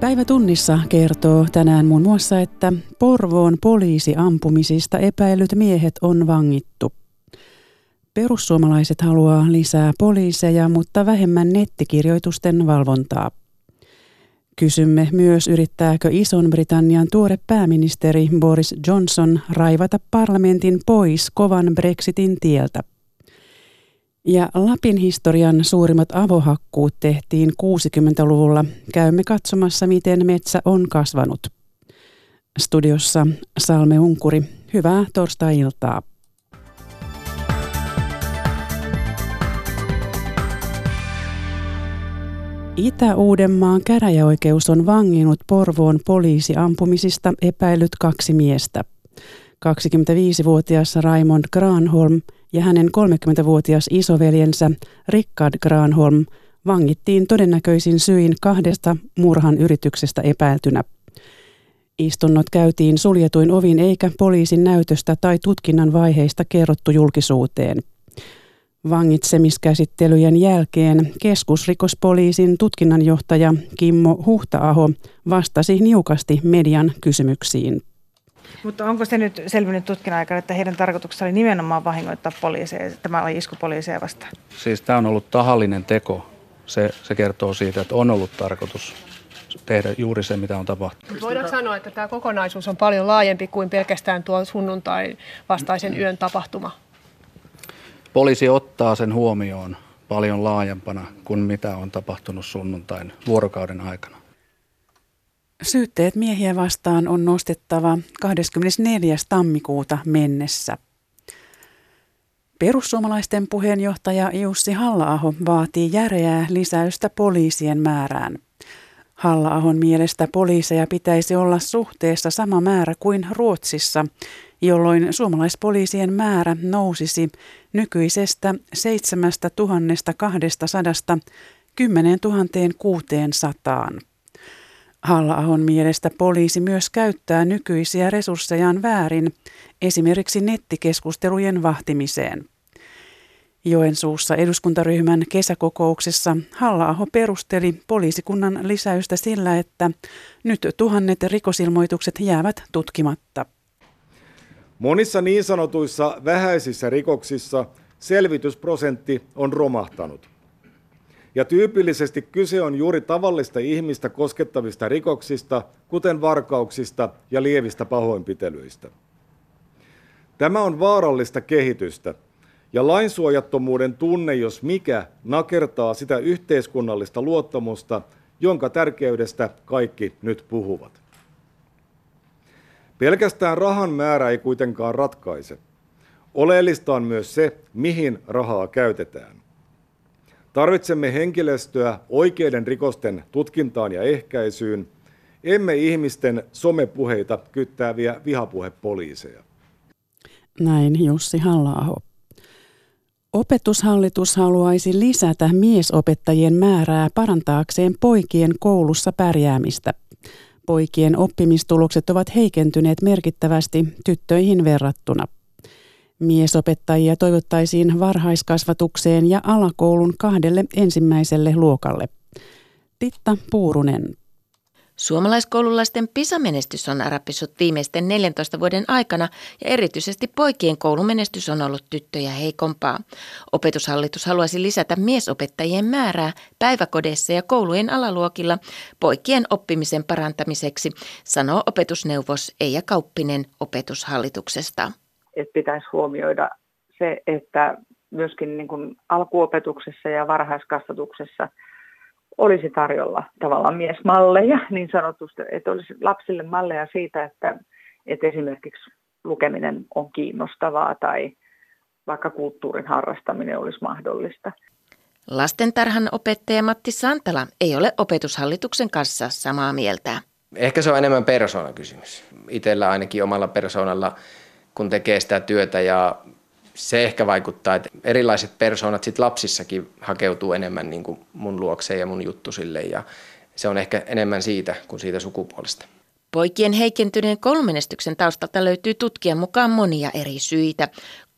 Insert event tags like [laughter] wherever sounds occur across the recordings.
Päivä tunnissa kertoo tänään muun muassa, että Porvoon poliisiampumisista epäilyt miehet on vangittu. Perussuomalaiset haluaa lisää poliiseja, mutta vähemmän nettikirjoitusten valvontaa. Kysymme myös, yrittääkö Ison-Britannian tuore pääministeri Boris Johnson raivata parlamentin pois kovan Brexitin tieltä. Ja Lapin historian suurimmat avohakkuut tehtiin 60-luvulla. Käymme katsomassa, miten metsä on kasvanut. Studiossa Salme Unkuri. Hyvää torstai-iltaa. Itä-Uudenmaan käräjäoikeus on vanginut Porvoon poliisiampumisista epäilyt kaksi miestä. 25-vuotias Raimond Granholm ja hänen 30-vuotias isoveljensä Rickard Granholm vangittiin todennäköisin syin kahdesta murhan yrityksestä epäiltynä. Istunnot käytiin suljetuin ovin eikä poliisin näytöstä tai tutkinnan vaiheista kerrottu julkisuuteen. Vangitsemiskäsittelyjen jälkeen keskusrikospoliisin tutkinnanjohtaja Kimmo Huhtaaho vastasi niukasti median kysymyksiin. Mutta onko se nyt selvinnyt tutkinnan aikana, että heidän tarkoituksena oli nimenomaan vahingoittaa poliiseja, tämä oli isku poliiseja vastaan? Siis tämä on ollut tahallinen teko. Se, se kertoo siitä, että on ollut tarkoitus tehdä juuri se, mitä on tapahtunut. Voidaanko sanoa, että tämä kokonaisuus on paljon laajempi kuin pelkästään tuo sunnuntai vastaisen yön tapahtuma? Poliisi ottaa sen huomioon paljon laajempana kuin mitä on tapahtunut sunnuntain vuorokauden aikana. Syytteet miehiä vastaan on nostettava 24. tammikuuta mennessä. Perussuomalaisten puheenjohtaja Jussi halla vaatii järeää lisäystä poliisien määrään. halla mielestä poliiseja pitäisi olla suhteessa sama määrä kuin Ruotsissa, jolloin suomalaispoliisien määrä nousisi nykyisestä 7200 10 600. Halla-ahon mielestä poliisi myös käyttää nykyisiä resurssejaan väärin, esimerkiksi nettikeskustelujen vahtimiseen. Joensuussa eduskuntaryhmän kesäkokouksessa halla perusteli poliisikunnan lisäystä sillä, että nyt tuhannet rikosilmoitukset jäävät tutkimatta. Monissa niin sanotuissa vähäisissä rikoksissa selvitysprosentti on romahtanut. Ja tyypillisesti kyse on juuri tavallista ihmistä koskettavista rikoksista, kuten varkauksista ja lievistä pahoinpitelyistä. Tämä on vaarallista kehitystä, ja lainsuojattomuuden tunne, jos mikä, nakertaa sitä yhteiskunnallista luottamusta, jonka tärkeydestä kaikki nyt puhuvat. Pelkästään rahan määrä ei kuitenkaan ratkaise. Oleellista on myös se, mihin rahaa käytetään. Tarvitsemme henkilöstöä oikeiden rikosten tutkintaan ja ehkäisyyn, emme ihmisten somepuheita kyttääviä vihapuhepoliiseja. Näin Jussi halla Opetushallitus haluaisi lisätä miesopettajien määrää parantaakseen poikien koulussa pärjäämistä. Poikien oppimistulokset ovat heikentyneet merkittävästi tyttöihin verrattuna. Miesopettajia toivottaisiin varhaiskasvatukseen ja alakoulun kahdelle ensimmäiselle luokalle. Titta Puurunen. Suomalaiskoululaisten PISA-menestys on rapissut viimeisten 14 vuoden aikana ja erityisesti poikien koulumenestys on ollut tyttöjä heikompaa. Opetushallitus haluaisi lisätä miesopettajien määrää päiväkodeissa ja koulujen alaluokilla poikien oppimisen parantamiseksi, sanoo opetusneuvos Eija Kauppinen opetushallituksesta että pitäisi huomioida se, että myöskin niin kuin alkuopetuksessa ja varhaiskasvatuksessa olisi tarjolla tavallaan miesmalleja niin sanotusti, että olisi lapsille malleja siitä, että, että esimerkiksi lukeminen on kiinnostavaa tai vaikka kulttuurin harrastaminen olisi mahdollista. Lastentarhan opettaja Matti Santala ei ole opetushallituksen kanssa samaa mieltä. Ehkä se on enemmän persoonakysymys. Itellä ainakin omalla persoonalla kun tekee sitä työtä ja se ehkä vaikuttaa, että erilaiset persoonat sit lapsissakin hakeutuu enemmän niin kuin mun luokseen ja mun juttusille ja se on ehkä enemmän siitä kuin siitä sukupuolesta. Poikien heikentyneen koulumenestyksen taustalta löytyy tutkijan mukaan monia eri syitä.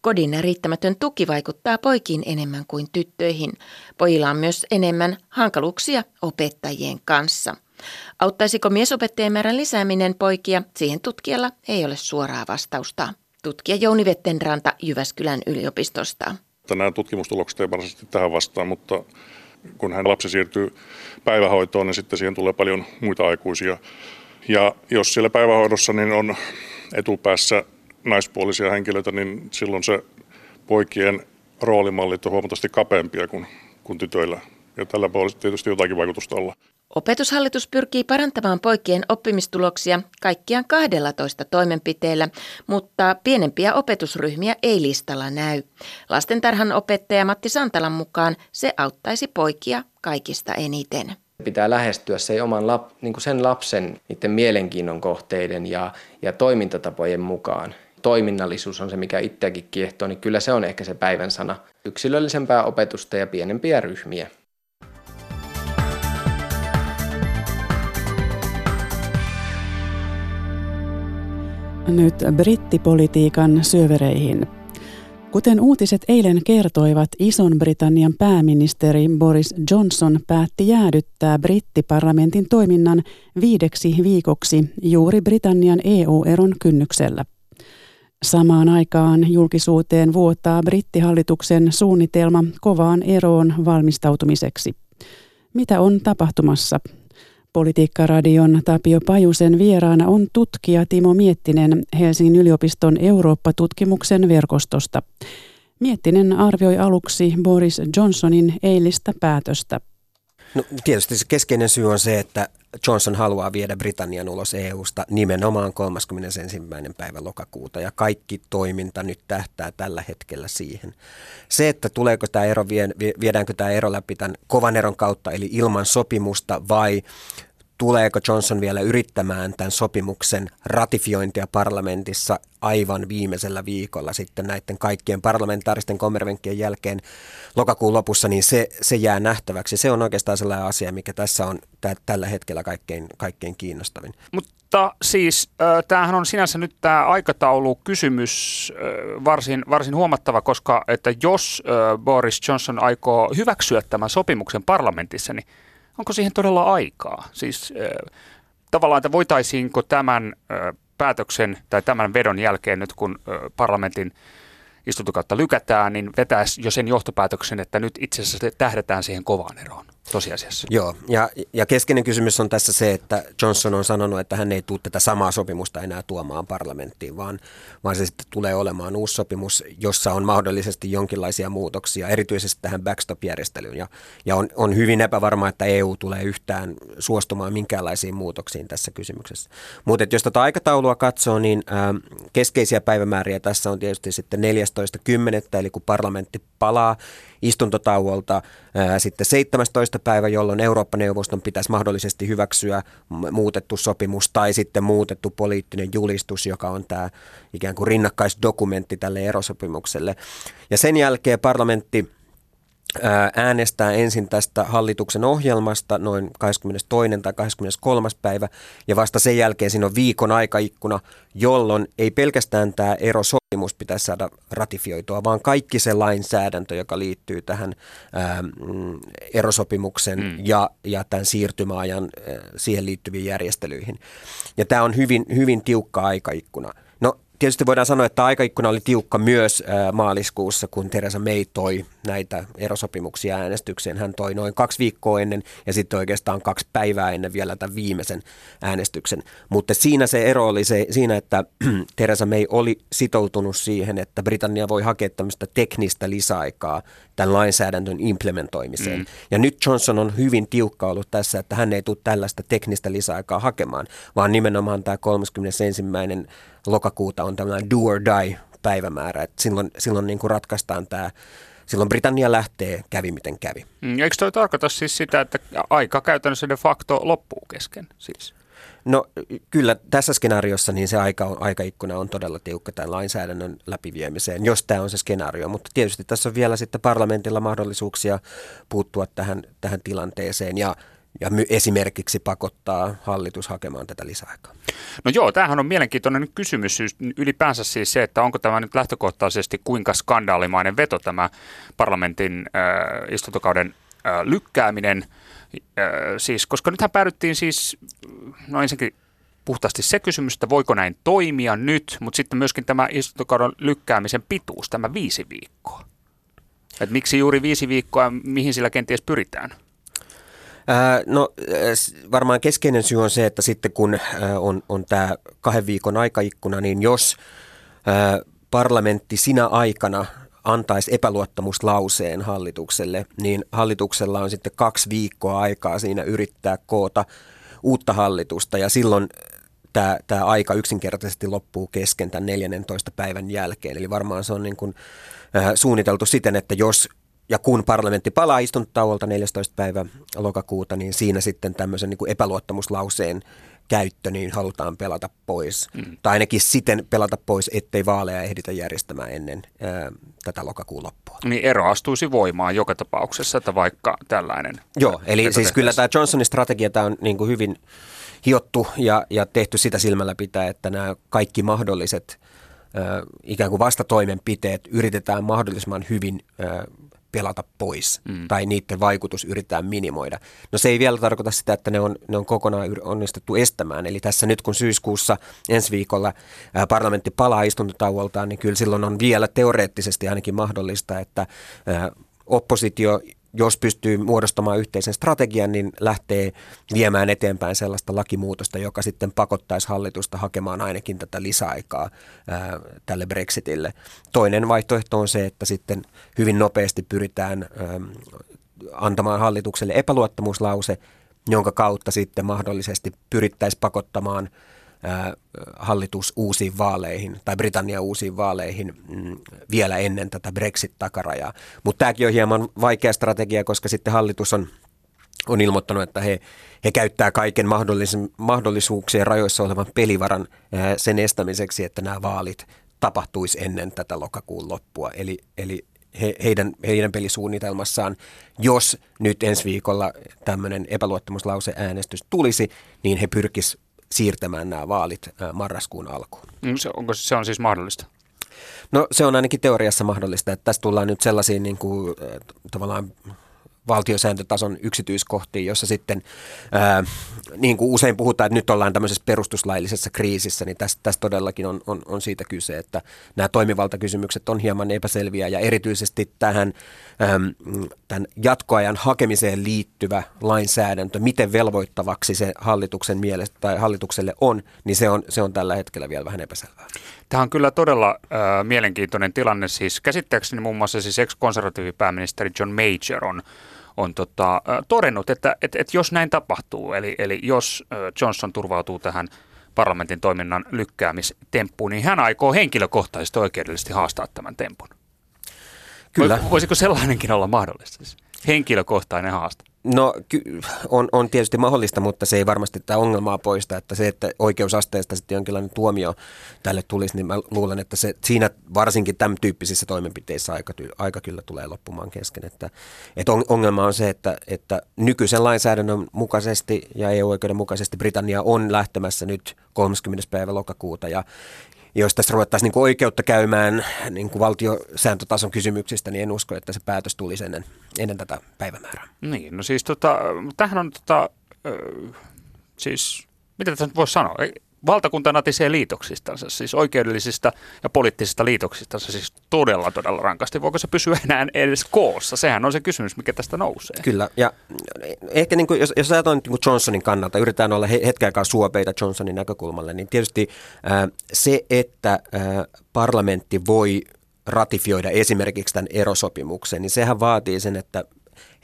Kodin riittämätön tuki vaikuttaa poikiin enemmän kuin tyttöihin. Pojilla on myös enemmän hankaluuksia opettajien kanssa – Auttaisiko miesopettajien määrän lisääminen poikia? Siihen tutkijalla ei ole suoraa vastausta. Tutkija Jouni Vettenranta Jyväskylän yliopistosta. Nämä tutkimustulokset ei varsinaisesti tähän vastaan, mutta kun hän lapsi siirtyy päivähoitoon, niin sitten siihen tulee paljon muita aikuisia. Ja jos siellä päivähoidossa niin on etupäässä naispuolisia henkilöitä, niin silloin se poikien roolimallit on huomattavasti kapeampia kuin, kuin tytöillä. Ja tällä puolella tietysti jotakin vaikutusta olla. Opetushallitus pyrkii parantamaan poikien oppimistuloksia kaikkiaan 12 toimenpiteellä, mutta pienempiä opetusryhmiä ei listalla näy. Lastentarhan opettaja Matti Santalan mukaan se auttaisi poikia kaikista eniten. Pitää lähestyä se oman lap, niin kuin sen lapsen niiden mielenkiinnon kohteiden ja, ja toimintatapojen mukaan. Toiminnallisuus on se, mikä itseäkin kiehtoo, niin kyllä se on ehkä se päivän sana. Yksilöllisempää opetusta ja pienempiä ryhmiä. Nyt brittipolitiikan syövereihin. Kuten uutiset eilen kertoivat, Ison-Britannian pääministeri Boris Johnson päätti jäädyttää brittiparlamentin toiminnan viideksi viikoksi juuri Britannian EU-eron kynnyksellä. Samaan aikaan julkisuuteen vuottaa brittihallituksen suunnitelma kovaan eroon valmistautumiseksi. Mitä on tapahtumassa? Politiikkaradion Tapio Pajusen vieraana on tutkija Timo Miettinen Helsingin yliopiston Eurooppa-tutkimuksen verkostosta. Miettinen arvioi aluksi Boris Johnsonin eilistä päätöstä. No, tietysti se keskeinen syy on se, että Johnson haluaa viedä Britannian ulos EUsta nimenomaan 31. päivä lokakuuta ja kaikki toiminta nyt tähtää tällä hetkellä siihen. Se, että tuleeko tämä ero, viedäänkö tämä ero läpi tämän kovan eron kautta eli ilman sopimusta vai tuleeko Johnson vielä yrittämään tämän sopimuksen ratifiointia parlamentissa aivan viimeisellä viikolla sitten näiden kaikkien parlamentaaristen kommervenkkien jälkeen lokakuun lopussa, niin se, se jää nähtäväksi. Se on oikeastaan sellainen asia, mikä tässä on tä, tällä hetkellä kaikkein, kaikkein kiinnostavin. Mutta siis äh, tämähän on sinänsä nyt tämä aikataulukysymys äh, varsin, varsin huomattava, koska että jos äh, Boris Johnson aikoo hyväksyä tämän sopimuksen parlamentissa, niin onko siihen todella aikaa? Siis äh, tavallaan, että voitaisiinko tämän äh, päätöksen tai tämän vedon jälkeen nyt, kun parlamentin istuntokautta lykätään, niin vetäisi jo sen johtopäätöksen, että nyt itse asiassa tähdetään siihen kovaan eroon tosiasiassa. Joo, ja, ja keskeinen kysymys on tässä se, että Johnson on sanonut, että hän ei tule tätä samaa sopimusta enää tuomaan parlamenttiin, vaan, vaan se sitten tulee olemaan uusi sopimus, jossa on mahdollisesti jonkinlaisia muutoksia, erityisesti tähän backstop-järjestelyyn. Ja, ja on, on hyvin epävarma, että EU tulee yhtään suostumaan minkäänlaisiin muutoksiin tässä kysymyksessä. Mutta jos tätä aikataulua katsoo, niin ä, keskeisiä päivämääriä tässä on tietysti sitten 14.10. eli kun parlamentti palaa istuntotauolta ää, sitten 17. päivä, jolloin Eurooppa-neuvoston pitäisi mahdollisesti hyväksyä muutettu sopimus tai sitten muutettu poliittinen julistus, joka on tämä ikään kuin rinnakkaisdokumentti tälle erosopimukselle. Ja sen jälkeen parlamentti äänestää ensin tästä hallituksen ohjelmasta noin 22. tai 23. päivä ja vasta sen jälkeen siinä on viikon aikaikkuna, jolloin ei pelkästään tämä erosopimus pitäisi saada ratifioitua, vaan kaikki se lainsäädäntö, joka liittyy tähän ää, mm, erosopimuksen mm. ja, ja tämän siirtymäajan ää, siihen liittyviin järjestelyihin. Ja tämä on hyvin, hyvin tiukka aikaikkuna. Tietysti voidaan sanoa, että aikaikkuna oli tiukka myös maaliskuussa, kun Teresa May toi näitä erosopimuksia äänestykseen. Hän toi noin kaksi viikkoa ennen ja sitten oikeastaan kaksi päivää ennen vielä tämän viimeisen äänestyksen. Mutta siinä se ero oli se, siinä, että [clears throat] Teresa May oli sitoutunut siihen, että Britannia voi hakea tämmöistä teknistä lisäaikaa tämän lainsäädännön implementoimiseen. Mm. Ja nyt Johnson on hyvin tiukka ollut tässä, että hän ei tule tällaista teknistä lisäaikaa hakemaan, vaan nimenomaan tämä 31 lokakuuta on tämmöinen do or die päivämäärä. että silloin silloin niin kuin ratkaistaan tämä silloin Britannia lähtee, kävi miten kävi. Mm, eikö toi tarkoita siis sitä, että aika käytännössä de facto loppuu kesken siis? No kyllä tässä skenaariossa niin se aika on, aikaikkuna on todella tiukka tämän lainsäädännön läpiviemiseen, jos tämä on se skenaario. Mutta tietysti tässä on vielä sitten parlamentilla mahdollisuuksia puuttua tähän, tähän tilanteeseen ja ja esimerkiksi pakottaa hallitus hakemaan tätä lisäaikaa? No joo, tämähän on mielenkiintoinen kysymys ylipäänsä siis se, että onko tämä nyt lähtökohtaisesti kuinka skandaalimainen veto tämä parlamentin äh, istuntokauden lykkääminen, siis, koska nythän päädyttiin siis, no ensinnäkin puhtaasti se kysymys, että voiko näin toimia nyt, mutta sitten myöskin tämä istuntokauden lykkäämisen pituus, tämä viisi viikkoa. Et miksi juuri viisi viikkoa, mihin sillä kenties pyritään? No varmaan keskeinen syy on se, että sitten kun on, on tämä kahden viikon aikaikkuna, niin jos parlamentti sinä aikana antaisi epäluottamuslauseen hallitukselle, niin hallituksella on sitten kaksi viikkoa aikaa siinä yrittää koota uutta hallitusta ja silloin tämä, tämä aika yksinkertaisesti loppuu kesken tämän 14 päivän jälkeen. Eli varmaan se on niin kuin, suunniteltu siten, että jos ja kun parlamentti palaa istuntotauolta 14. päivä lokakuuta, niin siinä sitten tämmöisen niin kuin epäluottamuslauseen käyttö niin halutaan pelata pois. Mm. Tai ainakin siten pelata pois, ettei vaaleja ehditä järjestämään ennen ää, tätä lokakuun loppua. Niin ero astuisi voimaan joka tapauksessa, että vaikka tällainen... Joo, eli siis kyllä tämä Johnsonin strategia tämä on niin kuin hyvin hiottu ja, ja tehty sitä silmällä pitää, että nämä kaikki mahdolliset ää, ikään kuin vastatoimenpiteet yritetään mahdollisimman hyvin ää, pelata pois mm. tai niiden vaikutus yritetään minimoida. No se ei vielä tarkoita sitä, että ne on, ne on kokonaan onnistettu estämään. Eli tässä nyt kun syyskuussa ensi viikolla ää, parlamentti palaa istuntotauoltaan, niin kyllä silloin on vielä teoreettisesti ainakin mahdollista, että ää, oppositio jos pystyy muodostamaan yhteisen strategian, niin lähtee viemään eteenpäin sellaista lakimuutosta, joka sitten pakottaisi hallitusta hakemaan ainakin tätä lisäaikaa ää, tälle Brexitille. Toinen vaihtoehto on se, että sitten hyvin nopeasti pyritään ää, antamaan hallitukselle epäluottamuslause, jonka kautta sitten mahdollisesti pyrittäisiin pakottamaan – hallitus uusiin vaaleihin tai Britannia uusiin vaaleihin mm, vielä ennen tätä Brexit-takarajaa. Mutta tämäkin on hieman vaikea strategia, koska sitten hallitus on, on ilmoittanut, että he, he käyttää kaiken mahdollisuuksien rajoissa olevan pelivaran sen estämiseksi, että nämä vaalit tapahtuisi ennen tätä lokakuun loppua. Eli, eli he, heidän, heidän pelisuunnitelmassaan, jos nyt ensi viikolla tämmöinen epäluottamuslauseäänestys tulisi, niin he pyrkisivät siirtämään nämä vaalit marraskuun alkuun. Mm, se, onko se on siis mahdollista? No se on ainakin teoriassa mahdollista, että tässä tullaan nyt sellaisiin niin kuin, tavallaan valtiosääntötason yksityiskohtiin, jossa sitten, ää, niin kuin usein puhutaan, että nyt ollaan tämmöisessä perustuslaillisessa kriisissä, niin tässä, tässä todellakin on, on, on siitä kyse, että nämä toimivaltakysymykset on hieman epäselviä ja erityisesti tähän äm, tämän jatkoajan hakemiseen liittyvä lainsäädäntö, miten velvoittavaksi se hallituksen mielestä tai hallitukselle on, niin se on, se on tällä hetkellä vielä vähän epäselvää. Tämä on kyllä todella äh, mielenkiintoinen tilanne. Siis käsittääkseni muun muassa siis ex-konservatiivipääministeri John Major on on tota, todennut, että, että, että jos näin tapahtuu, eli, eli jos Johnson turvautuu tähän parlamentin toiminnan lykkäämistemppuun, niin hän aikoo henkilökohtaisesti oikeudellisesti haastaa tämän tempun. Kyllä. Voisiko sellainenkin olla mahdollista? Siis henkilökohtainen haaste. No on, on tietysti mahdollista, mutta se ei varmasti tämä ongelmaa poista, että se, että oikeusasteesta sitten jonkinlainen tuomio tälle tulisi, niin mä luulen, että se, siinä varsinkin tämän tyyppisissä toimenpiteissä aika, aika kyllä tulee loppumaan kesken. Että, että ongelma on se, että, että nykyisen lainsäädännön mukaisesti ja EU-oikeuden mukaisesti Britannia on lähtemässä nyt 30. päivä lokakuuta ja jos tässä ruvettaisiin niin oikeutta käymään niin kuin valtiosääntötason kysymyksistä, niin en usko, että se päätös tulisi ennen, ennen tätä päivämäärää. Niin, no siis tota, tähän on tota, siis, mitä tässä nyt voisi sanoa, valtakunta natisee liitoksistansa, siis oikeudellisista ja poliittisista liitoksistansa, siis todella, todella rankasti. Voiko se pysyä enää edes koossa? Sehän on se kysymys, mikä tästä nousee. Kyllä, ja ehkä niin kuin, jos, jos ajatellaan niin Johnsonin kannalta, yritetään olla hetken aikaa suopeita Johnsonin näkökulmalle, niin tietysti se, että parlamentti voi ratifioida esimerkiksi tämän erosopimuksen, niin sehän vaatii sen, että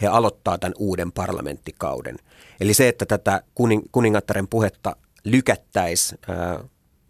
he aloittaa tämän uuden parlamenttikauden. Eli se, että tätä kuning, kuningattaren puhetta lykättäisiin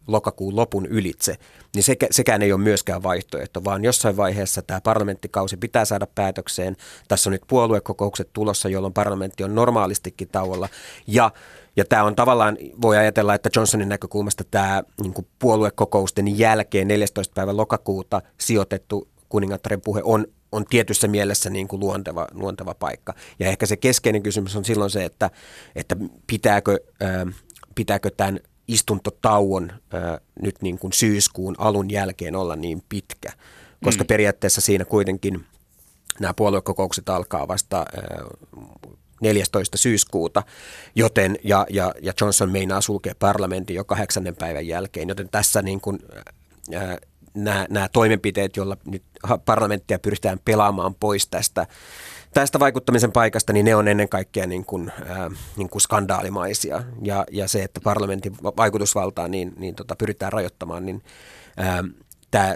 lokakuun lopun ylitse, niin sekä, sekään ei ole myöskään vaihtoehto, vaan jossain vaiheessa tämä parlamenttikausi pitää saada päätökseen. Tässä on nyt puoluekokoukset tulossa, jolloin parlamentti on normaalistikin tauolla. Ja, ja tämä on tavallaan, voi ajatella, että Johnsonin näkökulmasta tämä niin puoluekokousten jälkeen 14. päivä lokakuuta sijoitettu kuningattaren puhe on on tietyssä mielessä niin kuin luonteva, luonteva paikka. Ja ehkä se keskeinen kysymys on silloin se, että, että pitääkö pitääkö tämän istuntotauon ää, nyt niin kuin syyskuun alun jälkeen olla niin pitkä, koska mm. periaatteessa siinä kuitenkin nämä puoluekokoukset alkaa vasta 14. syyskuuta, joten, ja, ja, ja Johnson meinaa sulkea parlamentin jo kahdeksannen päivän jälkeen, joten tässä niin kuin, ää, nämä, nämä toimenpiteet, joilla nyt parlamenttia pyritään pelaamaan pois tästä, tästä vaikuttamisen paikasta, niin ne on ennen kaikkea niin kuin, ää, niin kuin skandaalimaisia. Ja, ja se, että parlamentin vaikutusvaltaa niin, niin tota, pyritään rajoittamaan, niin ää,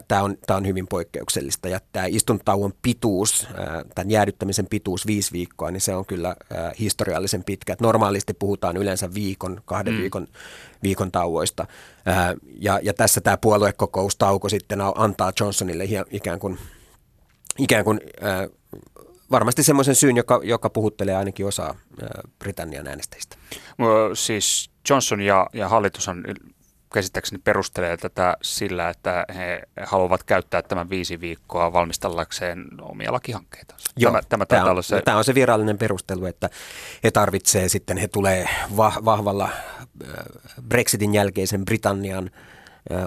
tämä, on, on hyvin poikkeuksellista. Ja tämä istuntauon pituus, tämän jäädyttämisen pituus viisi viikkoa, niin se on kyllä historiallisen pitkä. Että normaalisti puhutaan yleensä viikon, kahden mm. viikon, viikon tauoista. Ja, ja tässä tämä puoluekokoustauko sitten antaa Johnsonille ikään kuin, ikään kuin varmasti semmoisen syyn, joka, joka puhuttelee ainakin osaa Britannian äänestäjistä. Siis Johnson ja, ja hallitus on käsittääkseni perustelee tätä sillä, että he haluavat käyttää tämän viisi viikkoa valmistellakseen omia lakihankkeita. Joo, tämä, tämä, tämä, on, se... tämä on se virallinen perustelu, että he tarvitsee sitten, he tulee vahvalla Brexitin jälkeisen Britannian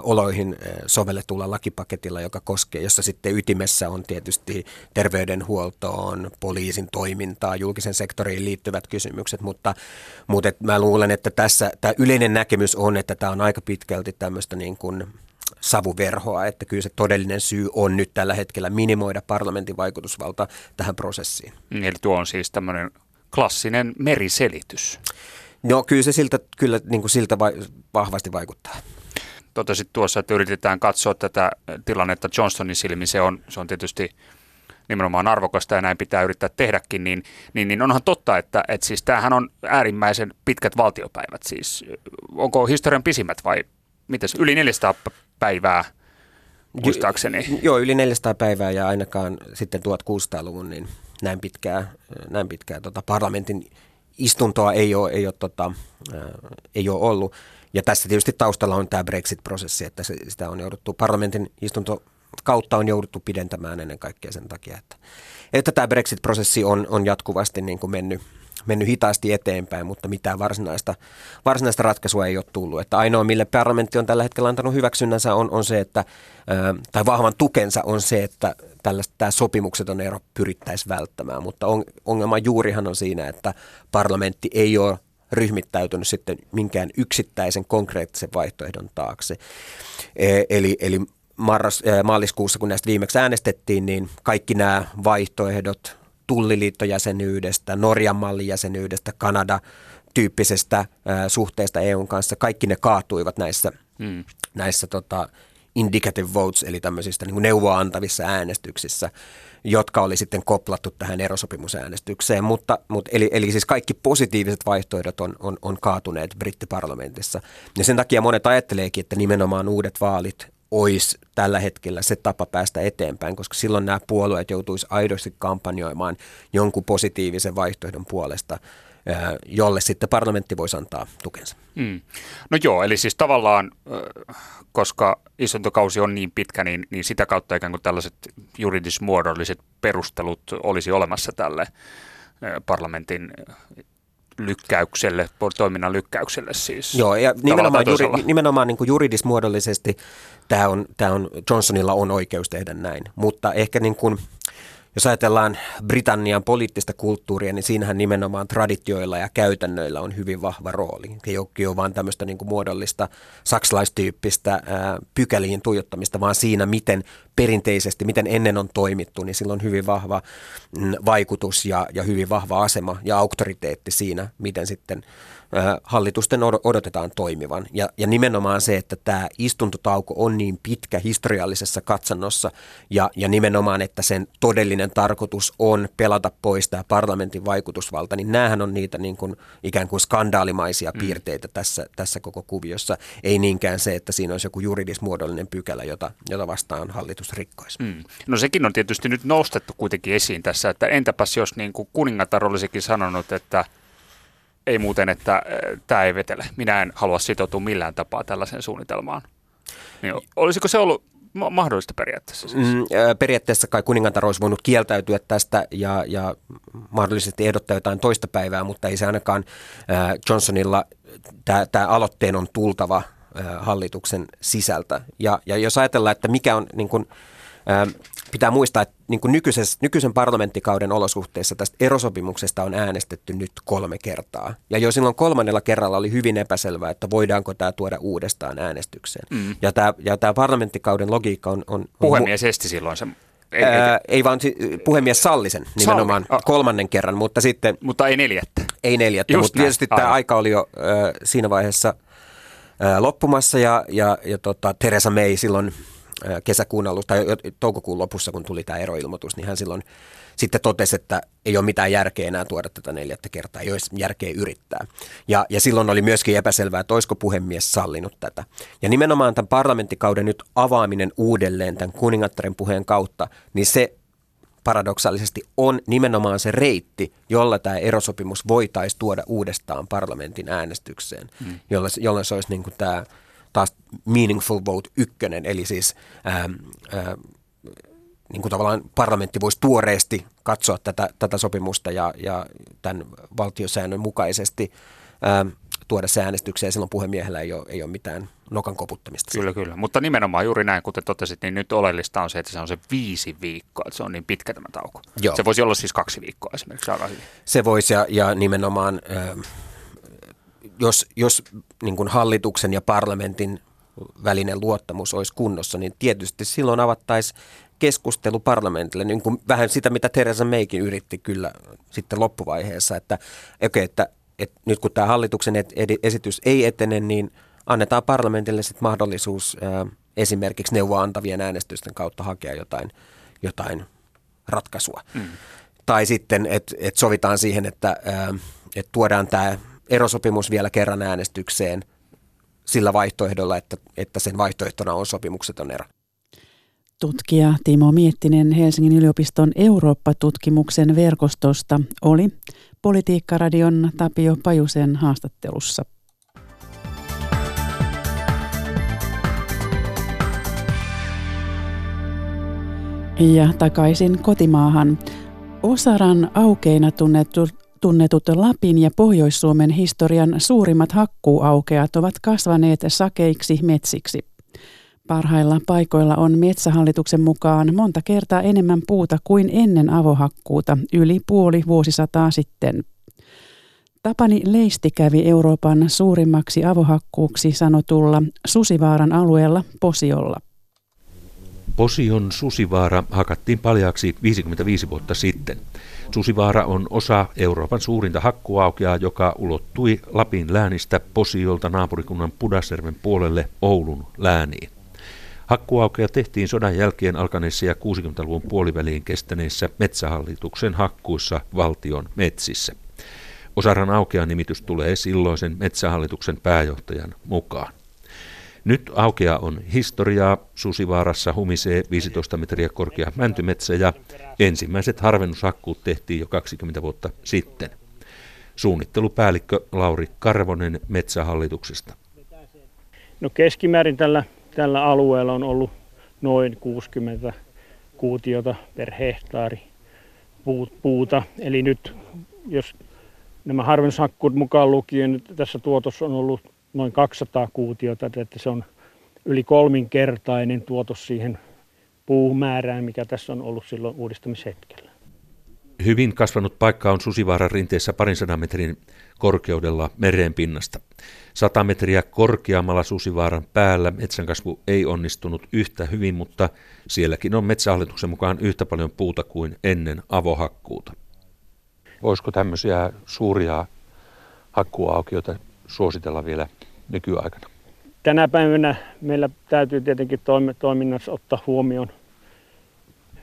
oloihin sovelletulla lakipaketilla, joka koskee, jossa sitten ytimessä on tietysti terveydenhuoltoon, poliisin toimintaa, julkisen sektoriin liittyvät kysymykset, mutta, mutta et mä luulen, että tässä tämä yleinen näkemys on, että tämä on aika pitkälti tämmöistä niin kuin savuverhoa, että kyllä se todellinen syy on nyt tällä hetkellä minimoida parlamentin vaikutusvalta tähän prosessiin. Eli tuo on siis tämmöinen klassinen meriselitys. No kyllä se siltä, kyllä niin kuin siltä vai, vahvasti vaikuttaa totesit tuossa, että yritetään katsoa tätä tilannetta Johnsonin silmin, se on, se on tietysti nimenomaan arvokasta ja näin pitää yrittää tehdäkin, niin, niin, niin onhan totta, että, että siis tämähän on äärimmäisen pitkät valtiopäivät. Siis, onko historian pisimmät vai miten yli 400 päivää muistaakseni? Joo, yli 400 päivää ja ainakaan sitten 1600-luvun niin näin pitkää, näin pitkää tota, parlamentin istuntoa ei ole, ei ole, tota, ei ole ollut. Ja tässä tietysti taustalla on tämä Brexit-prosessi, että se, sitä on jouduttu, parlamentin istunto kautta on jouduttu pidentämään ennen kaikkea sen takia, että, että tämä Brexit-prosessi on, on jatkuvasti niin kuin mennyt, mennyt hitaasti eteenpäin, mutta mitään varsinaista, varsinaista ratkaisua ei ole tullut. Että ainoa, mille parlamentti on tällä hetkellä antanut hyväksynnänsä, on, on se, että, tai vahvan tukensa on se, että tällaista, tämä sopimukseton ero pyrittäisiin välttämään, mutta on, ongelma juurihan on siinä, että parlamentti ei ole ryhmittäytynyt sitten minkään yksittäisen konkreettisen vaihtoehdon taakse. E, eli, eli marras, maaliskuussa, kun näistä viimeksi äänestettiin, niin kaikki nämä vaihtoehdot tulliliittojäsenyydestä, Norjan mallijäsenyydestä, Kanada tyyppisestä suhteesta EUn kanssa, kaikki ne kaatuivat näissä, mm. näissä tota, indicative votes, eli tämmöisistä niin neuvoa antavissa äänestyksissä jotka oli sitten koplattu tähän erosopimusäänestykseen. Mutta, mutta eli, eli siis kaikki positiiviset vaihtoehdot on, on, on kaatuneet brittiparlamentissa. Ja sen takia monet ajatteleekin, että nimenomaan uudet vaalit olisi tällä hetkellä se tapa päästä eteenpäin, koska silloin nämä puolueet joutuisi aidosti kampanjoimaan jonkun positiivisen vaihtoehdon puolesta – jolle sitten parlamentti voisi antaa tukensa. Mm. No joo, eli siis tavallaan, koska istuntokausi on niin pitkä, niin, niin sitä kautta ikään kuin tällaiset juridismuodolliset perustelut olisi olemassa tälle parlamentin lykkäykselle, toiminnan lykkäykselle siis. Joo, ja nimenomaan, juri, nimenomaan niin kuin juridismuodollisesti tämä on, tämä on, Johnsonilla on oikeus tehdä näin, mutta ehkä niin kuin, jos ajatellaan Britannian poliittista kulttuuria, niin siinähän nimenomaan traditioilla ja käytännöillä on hyvin vahva rooli. Ei ole vain tämmöistä niin muodollista saksalaistyyppistä ää, pykäliin tuijottamista, vaan siinä, miten perinteisesti, miten ennen on toimittu, niin sillä on hyvin vahva mm, vaikutus ja, ja hyvin vahva asema ja auktoriteetti siinä, miten sitten hallitusten odotetaan toimivan. Ja, ja nimenomaan se, että tämä istuntotauko on niin pitkä historiallisessa katsannossa ja, ja nimenomaan, että sen todellinen tarkoitus on pelata pois tämä parlamentin vaikutusvalta, niin näähän on niitä niin kuin, ikään kuin skandaalimaisia mm. piirteitä tässä, tässä koko kuviossa. Ei niinkään se, että siinä olisi joku juridismuodollinen pykälä, jota, jota vastaan hallitus rikkoisi. Mm. No sekin on tietysti nyt nostettu kuitenkin esiin tässä, että entäpäs jos niin kuin kuningatar olisikin sanonut, että – ei muuten, että äh, tämä ei vetele. Minä en halua sitoutua millään tapaa tällaiseen suunnitelmaan. Niin, olisiko se ollut mahdollista periaatteessa? Siis? Mm, periaatteessa kai kuningatar olisi voinut kieltäytyä tästä ja, ja mahdollisesti ehdottaa jotain toista päivää, mutta ei se ainakaan äh, Johnsonilla, tämä aloitteen on tultava äh, hallituksen sisältä. Ja, ja jos ajatellaan, että mikä on niin ää, pitää muistaa, että niin kuin nykyisen parlamenttikauden olosuhteissa tästä erosopimuksesta on äänestetty nyt kolme kertaa. Ja jo silloin kolmannella kerralla oli hyvin epäselvää, että voidaanko tämä tuoda uudestaan äänestykseen. Mm. Ja, tämä, ja tämä parlamenttikauden logiikka on... on Puhemies esti silloin se ei, ää, ei vaan puhemies salli sen nimenomaan Salli. kolmannen kerran, mutta sitten... Mutta ei neljättä. Ei neljättä, Just mutta näin. tietysti Aivan. tämä aika oli jo äh, siinä vaiheessa loppumassa ja, ja, ja tota, Teresa May silloin kesäkuun alussa tai toukokuun lopussa, kun tuli tämä eroilmoitus, niin hän silloin sitten totesi, että ei ole mitään järkeä enää tuoda tätä neljättä kertaa, ei olisi järkeä yrittää. Ja, ja silloin oli myöskin epäselvää, että olisiko puhemies sallinut tätä. Ja nimenomaan tämän parlamenttikauden nyt avaaminen uudelleen tämän kuningattaren puheen kautta, niin se paradoksaalisesti on nimenomaan se reitti, jolla tämä erosopimus voitaisiin tuoda uudestaan parlamentin äänestykseen, mm. jolla, jolla se olisi niin kuin tämä taas meaningful vote ykkönen, eli siis ää, ää, niin kuin tavallaan parlamentti voisi tuoreesti katsoa tätä, tätä sopimusta ja, ja tämän valtiosäännön mukaisesti ää, tuoda se äänestykseen ja silloin puhemiehellä ei ole, ei ole mitään nokan koputtamista. Kyllä, kyllä. Mutta nimenomaan juuri näin, kuten totesit, niin nyt oleellista on se, että se on se viisi viikkoa, että se on niin pitkä tämä tauko. Joo. Se voisi olla siis kaksi viikkoa esimerkiksi aika hyvin. Se voisi ja, ja nimenomaan... Ää, jos, jos niin kuin hallituksen ja parlamentin välinen luottamus olisi kunnossa, niin tietysti silloin avattaisiin keskustelu parlamentille, niin kuin vähän sitä, mitä Teresa Maykin yritti kyllä sitten loppuvaiheessa, että, okay, että, että nyt kun tämä hallituksen esitys ei etene, niin annetaan parlamentille sitten mahdollisuus ää, esimerkiksi neuvoa antavien äänestysten kautta hakea jotain, jotain ratkaisua. Mm. Tai sitten, että et sovitaan siihen, että ää, et tuodaan tämä erosopimus vielä kerran äänestykseen sillä vaihtoehdolla, että, että sen vaihtoehtona on sopimukseton ero. Tutkija Timo Miettinen Helsingin yliopiston Eurooppa-tutkimuksen verkostosta oli Politiikkaradion Tapio Pajusen haastattelussa. Ja takaisin kotimaahan. Osaran aukeina tunnettu tunnetut Lapin ja Pohjois-Suomen historian suurimmat hakkuuaukeat ovat kasvaneet sakeiksi metsiksi. Parhailla paikoilla on metsähallituksen mukaan monta kertaa enemmän puuta kuin ennen avohakkuuta, yli puoli vuosisataa sitten. Tapani Leisti kävi Euroopan suurimmaksi avohakkuuksi sanotulla Susivaaran alueella Posiolla. Posion Susivaara hakattiin paljaaksi 55 vuotta sitten. Susivaara on osa Euroopan suurinta hakkuaukeaa, joka ulottui Lapin läänistä Posiolta naapurikunnan Pudasjärven puolelle Oulun lääniin. Hakkuaukea tehtiin sodan jälkeen alkaneissa ja 60-luvun puoliväliin kestäneissä metsähallituksen hakkuissa valtion metsissä. Osaran aukean nimitys tulee silloisen metsähallituksen pääjohtajan mukaan. Nyt aukea on historiaa. Susivaarassa humisee 15 metriä korkea mäntymetsä ja ensimmäiset harvennushakkuut tehtiin jo 20 vuotta sitten. Suunnittelupäällikkö Lauri Karvonen Metsähallituksesta. No keskimäärin tällä, tällä alueella on ollut noin 60 kuutiota per hehtaari puuta. Eli nyt jos nämä harvennushakkuut mukaan lukien, nyt tässä tuotossa on ollut noin 200 kuutiota, että se on yli kolminkertainen tuotos siihen puumäärään, mikä tässä on ollut silloin uudistamishetkellä. Hyvin kasvanut paikka on Susivaaran rinteessä parin sadan metrin korkeudella merenpinnasta. Sata metriä korkeammalla Susivaaran päällä metsänkasvu ei onnistunut yhtä hyvin, mutta sielläkin on metsähallituksen mukaan yhtä paljon puuta kuin ennen avohakkuuta. Voisiko tämmöisiä suuria hakkuaukioita suositella vielä nykyaikana? Tänä päivänä meillä täytyy tietenkin toiminnassa ottaa huomioon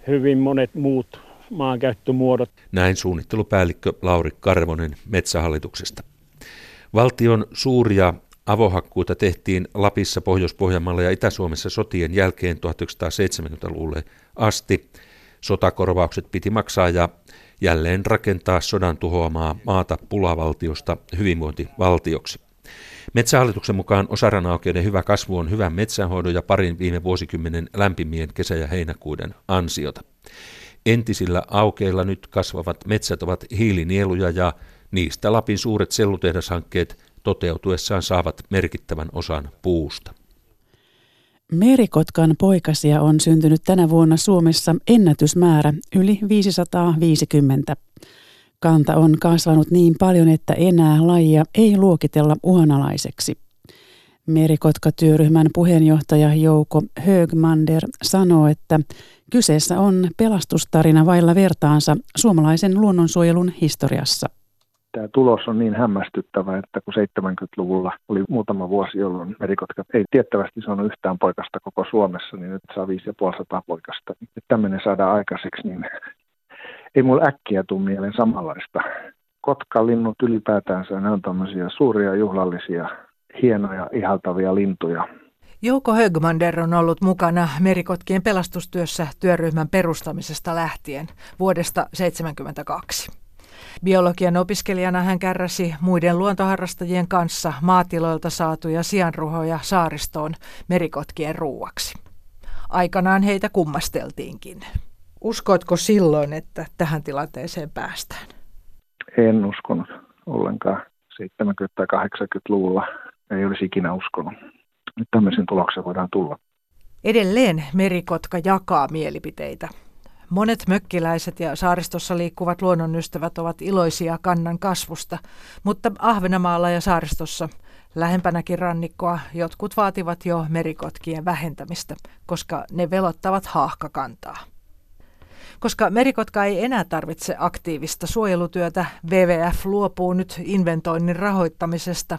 hyvin monet muut maankäyttömuodot. Näin suunnittelupäällikkö Lauri Karvonen Metsähallituksesta. Valtion suuria avohakkuita tehtiin Lapissa, Pohjois-Pohjanmaalla ja Itä-Suomessa sotien jälkeen 1970-luvulle asti. Sotakorvaukset piti maksaa ja jälleen rakentaa sodan tuhoamaa maata pulavaltiosta hyvinvointivaltioksi. Metsähallituksen mukaan osaranaukeuden hyvä kasvu on hyvän metsänhoidon ja parin viime vuosikymmenen lämpimien kesä- ja heinäkuuden ansiota. Entisillä aukeilla nyt kasvavat metsät ovat hiilinieluja ja niistä Lapin suuret sellutehdashankkeet toteutuessaan saavat merkittävän osan puusta. Merikotkan poikasia on syntynyt tänä vuonna Suomessa ennätysmäärä yli 550. Kanta on kasvanut niin paljon, että enää lajia ei luokitella uhanalaiseksi. Merikotka-työryhmän puheenjohtaja Jouko Högmander sanoo, että kyseessä on pelastustarina vailla vertaansa suomalaisen luonnonsuojelun historiassa tämä tulos on niin hämmästyttävä, että kun 70-luvulla oli muutama vuosi, jolloin merikotka ei tiettävästi saanut yhtään poikasta koko Suomessa, niin nyt saa 5500 poikasta. Että tämmöinen saadaan aikaiseksi, niin ei mulla äkkiä tule mieleen samanlaista. Kotkalinnut ylipäätänsä, ne on tämmöisiä suuria, juhlallisia, hienoja, ihaltavia lintuja. Jouko Högmander on ollut mukana merikotkien pelastustyössä työryhmän perustamisesta lähtien vuodesta 1972. Biologian opiskelijana hän kärräsi muiden luontoharrastajien kanssa maatiloilta saatuja sianruhoja saaristoon merikotkien ruuaksi. Aikanaan heitä kummasteltiinkin. Uskoitko silloin, että tähän tilanteeseen päästään? En uskonut ollenkaan. 70- tai 80-luvulla ei olisi ikinä uskonut. Nyt tämmöisen tuloksen voidaan tulla. Edelleen merikotka jakaa mielipiteitä. Monet mökkiläiset ja saaristossa liikkuvat luonnonystävät ovat iloisia kannan kasvusta, mutta Ahvenamaalla ja saaristossa lähempänäkin rannikkoa jotkut vaativat jo merikotkien vähentämistä, koska ne velottavat haahkakantaa. Koska merikotka ei enää tarvitse aktiivista suojelutyötä, WWF luopuu nyt inventoinnin rahoittamisesta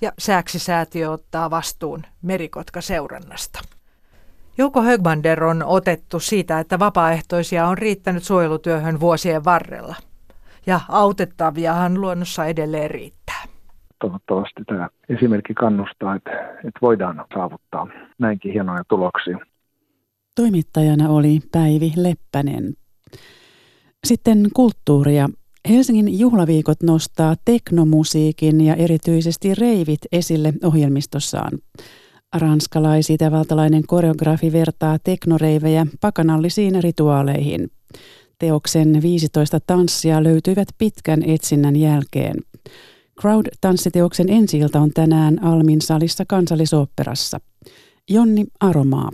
ja Sääksi-säätiö ottaa vastuun merikotka-seurannasta. Jouko Högbander on otettu siitä, että vapaaehtoisia on riittänyt suojelutyöhön vuosien varrella. Ja autettaviahan luonnossa edelleen riittää. Toivottavasti tämä esimerkki kannustaa, että, että voidaan saavuttaa näinkin hienoja tuloksia. Toimittajana oli Päivi Leppänen. Sitten kulttuuria. Helsingin juhlaviikot nostaa teknomusiikin ja erityisesti reivit esille ohjelmistossaan. Ranskalais-itävaltalainen koreografi vertaa teknoreivejä pakanallisiin rituaaleihin. Teoksen 15 tanssia löytyivät pitkän etsinnän jälkeen. Crowd-tanssiteoksen ensi on tänään Almin salissa kansallisoopperassa. Jonni Aromaa.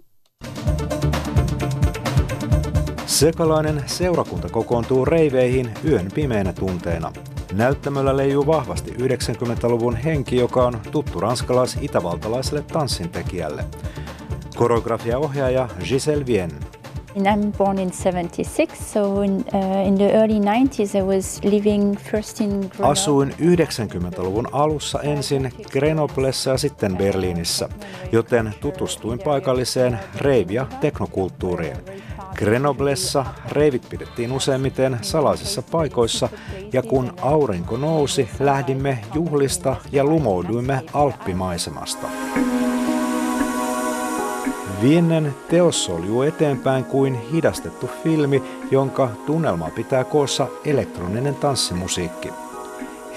Sekalainen seurakunta kokoontuu reiveihin yön pimeänä tunteina. Näyttämöllä leijuu vahvasti 90-luvun henki, joka on tuttu ranskalais-itävaltalaiselle tanssintekijälle. Koreografia-ohjaaja Giselle Vien. I'm born in 76, so in, uh, in the early 90s I was living first in Grenoble. Asuin 90-luvun alussa ensin Grenoblessa ja sitten Berliinissä, joten tutustuin paikalliseen reivi- ja teknokulttuuriin. Grenoblessa reivit pidettiin useimmiten salaisissa paikoissa ja kun aurinko nousi, lähdimme juhlista ja lumouduimme alppimaisemasta. Viennen teos soljuu eteenpäin kuin hidastettu filmi, jonka tunnelma pitää koossa elektroninen tanssimusiikki.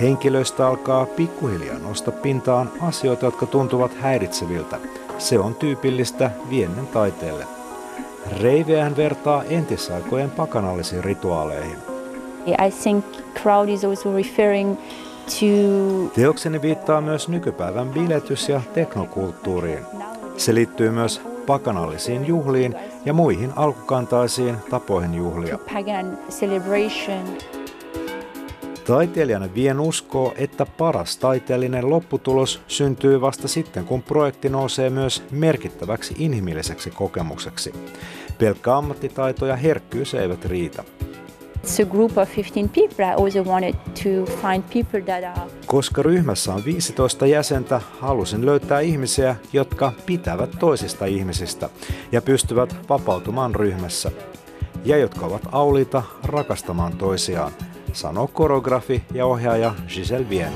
Henkilöistä alkaa pikkuhiljaa nostaa pintaan asioita, jotka tuntuvat häiritseviltä. Se on tyypillistä Viennen taiteelle. Reiveään vertaa entisaikojen pakanallisiin rituaaleihin. I think crowd is also referring to... Teokseni viittaa myös nykypäivän biletys- ja teknokulttuuriin. Se liittyy myös pakanallisiin juhliin ja muihin alkukantaisiin tapoihin juhlia. Pagan celebration. Taiteilijana Vien uskoo, että paras taiteellinen lopputulos syntyy vasta sitten, kun projekti nousee myös merkittäväksi inhimilliseksi kokemukseksi. Pelkkä ammattitaito ja herkkyys eivät riitä. Koska ryhmässä on 15 jäsentä, halusin löytää ihmisiä, jotka pitävät toisista ihmisistä ja pystyvät vapautumaan ryhmässä. Ja jotka ovat auliita rakastamaan toisiaan, sanoo koreografi ja ohjaaja Giselle Vien.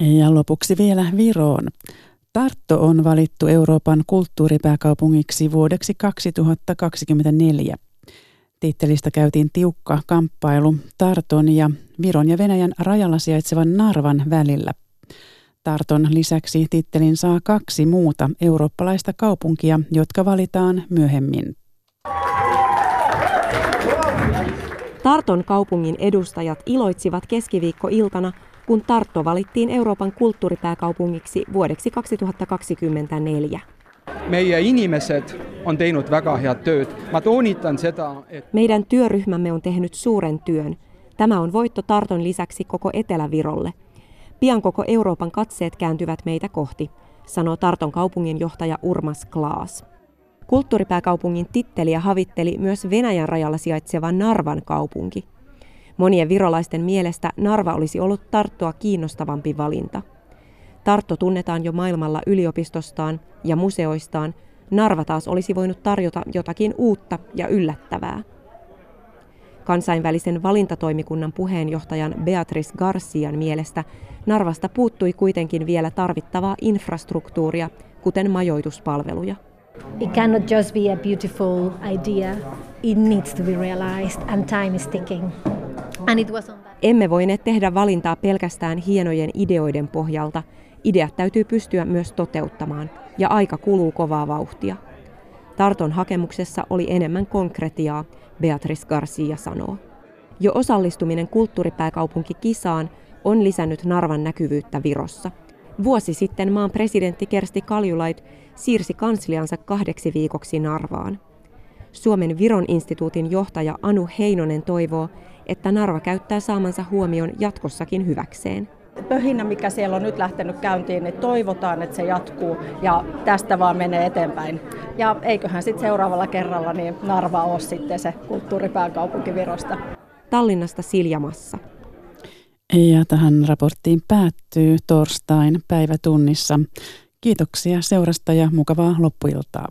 Ja lopuksi vielä Viroon. Tartto on valittu Euroopan kulttuuripääkaupungiksi vuodeksi 2024. Tittelistä käytiin tiukka kamppailu Tarton ja Viron ja Venäjän rajalla sijaitsevan Narvan välillä. Tarton lisäksi tittelin saa kaksi muuta eurooppalaista kaupunkia, jotka valitaan myöhemmin. Tarton kaupungin edustajat iloitsivat keskiviikkoiltana kun Tartto valittiin Euroopan kulttuuripääkaupungiksi vuodeksi 2024. Meidän ihmiset on tehnyt väga head tööd. Mä toonitan sitä, että... Meidän työryhmämme on tehnyt suuren työn. Tämä on voitto Tarton lisäksi koko Etelä-Virolle. Pian koko Euroopan katseet kääntyvät meitä kohti, sanoo Tarton kaupunginjohtaja Urmas Klaas. Kulttuuripääkaupungin titteliä havitteli myös Venäjän rajalla sijaitseva Narvan kaupunki. Monien virolaisten mielestä Narva olisi ollut Tarttoa kiinnostavampi valinta. Tartto tunnetaan jo maailmalla yliopistostaan ja museoistaan, Narva taas olisi voinut tarjota jotakin uutta ja yllättävää. Kansainvälisen valintatoimikunnan puheenjohtajan Beatrice Garcian mielestä Narvasta puuttui kuitenkin vielä tarvittavaa infrastruktuuria, kuten majoituspalveluja. It cannot just be a beautiful idea. It needs to be realized and time is ticking. That. Emme voineet tehdä valintaa pelkästään hienojen ideoiden pohjalta. Ideat täytyy pystyä myös toteuttamaan, ja aika kuluu kovaa vauhtia. Tarton hakemuksessa oli enemmän konkretiaa, Beatrice Garcia sanoo. Jo osallistuminen kulttuuripääkaupunkikisaan on lisännyt Narvan näkyvyyttä Virossa. Vuosi sitten maan presidentti Kersti Kaljulait siirsi kansliansa kahdeksi viikoksi Narvaan. Suomen Viron instituutin johtaja Anu Heinonen toivoo, että Narva käyttää saamansa huomion jatkossakin hyväkseen. Pöhinä, mikä siellä on nyt lähtenyt käyntiin, niin toivotaan, että se jatkuu ja tästä vaan menee eteenpäin. Ja eiköhän sitten seuraavalla kerralla niin Narva ole sitten se kulttuuripääkaupunki Virosta. Tallinnasta Siljamassa. Ja tähän raporttiin päättyy torstain päivätunnissa. Kiitoksia seurasta ja mukavaa loppuiltaa.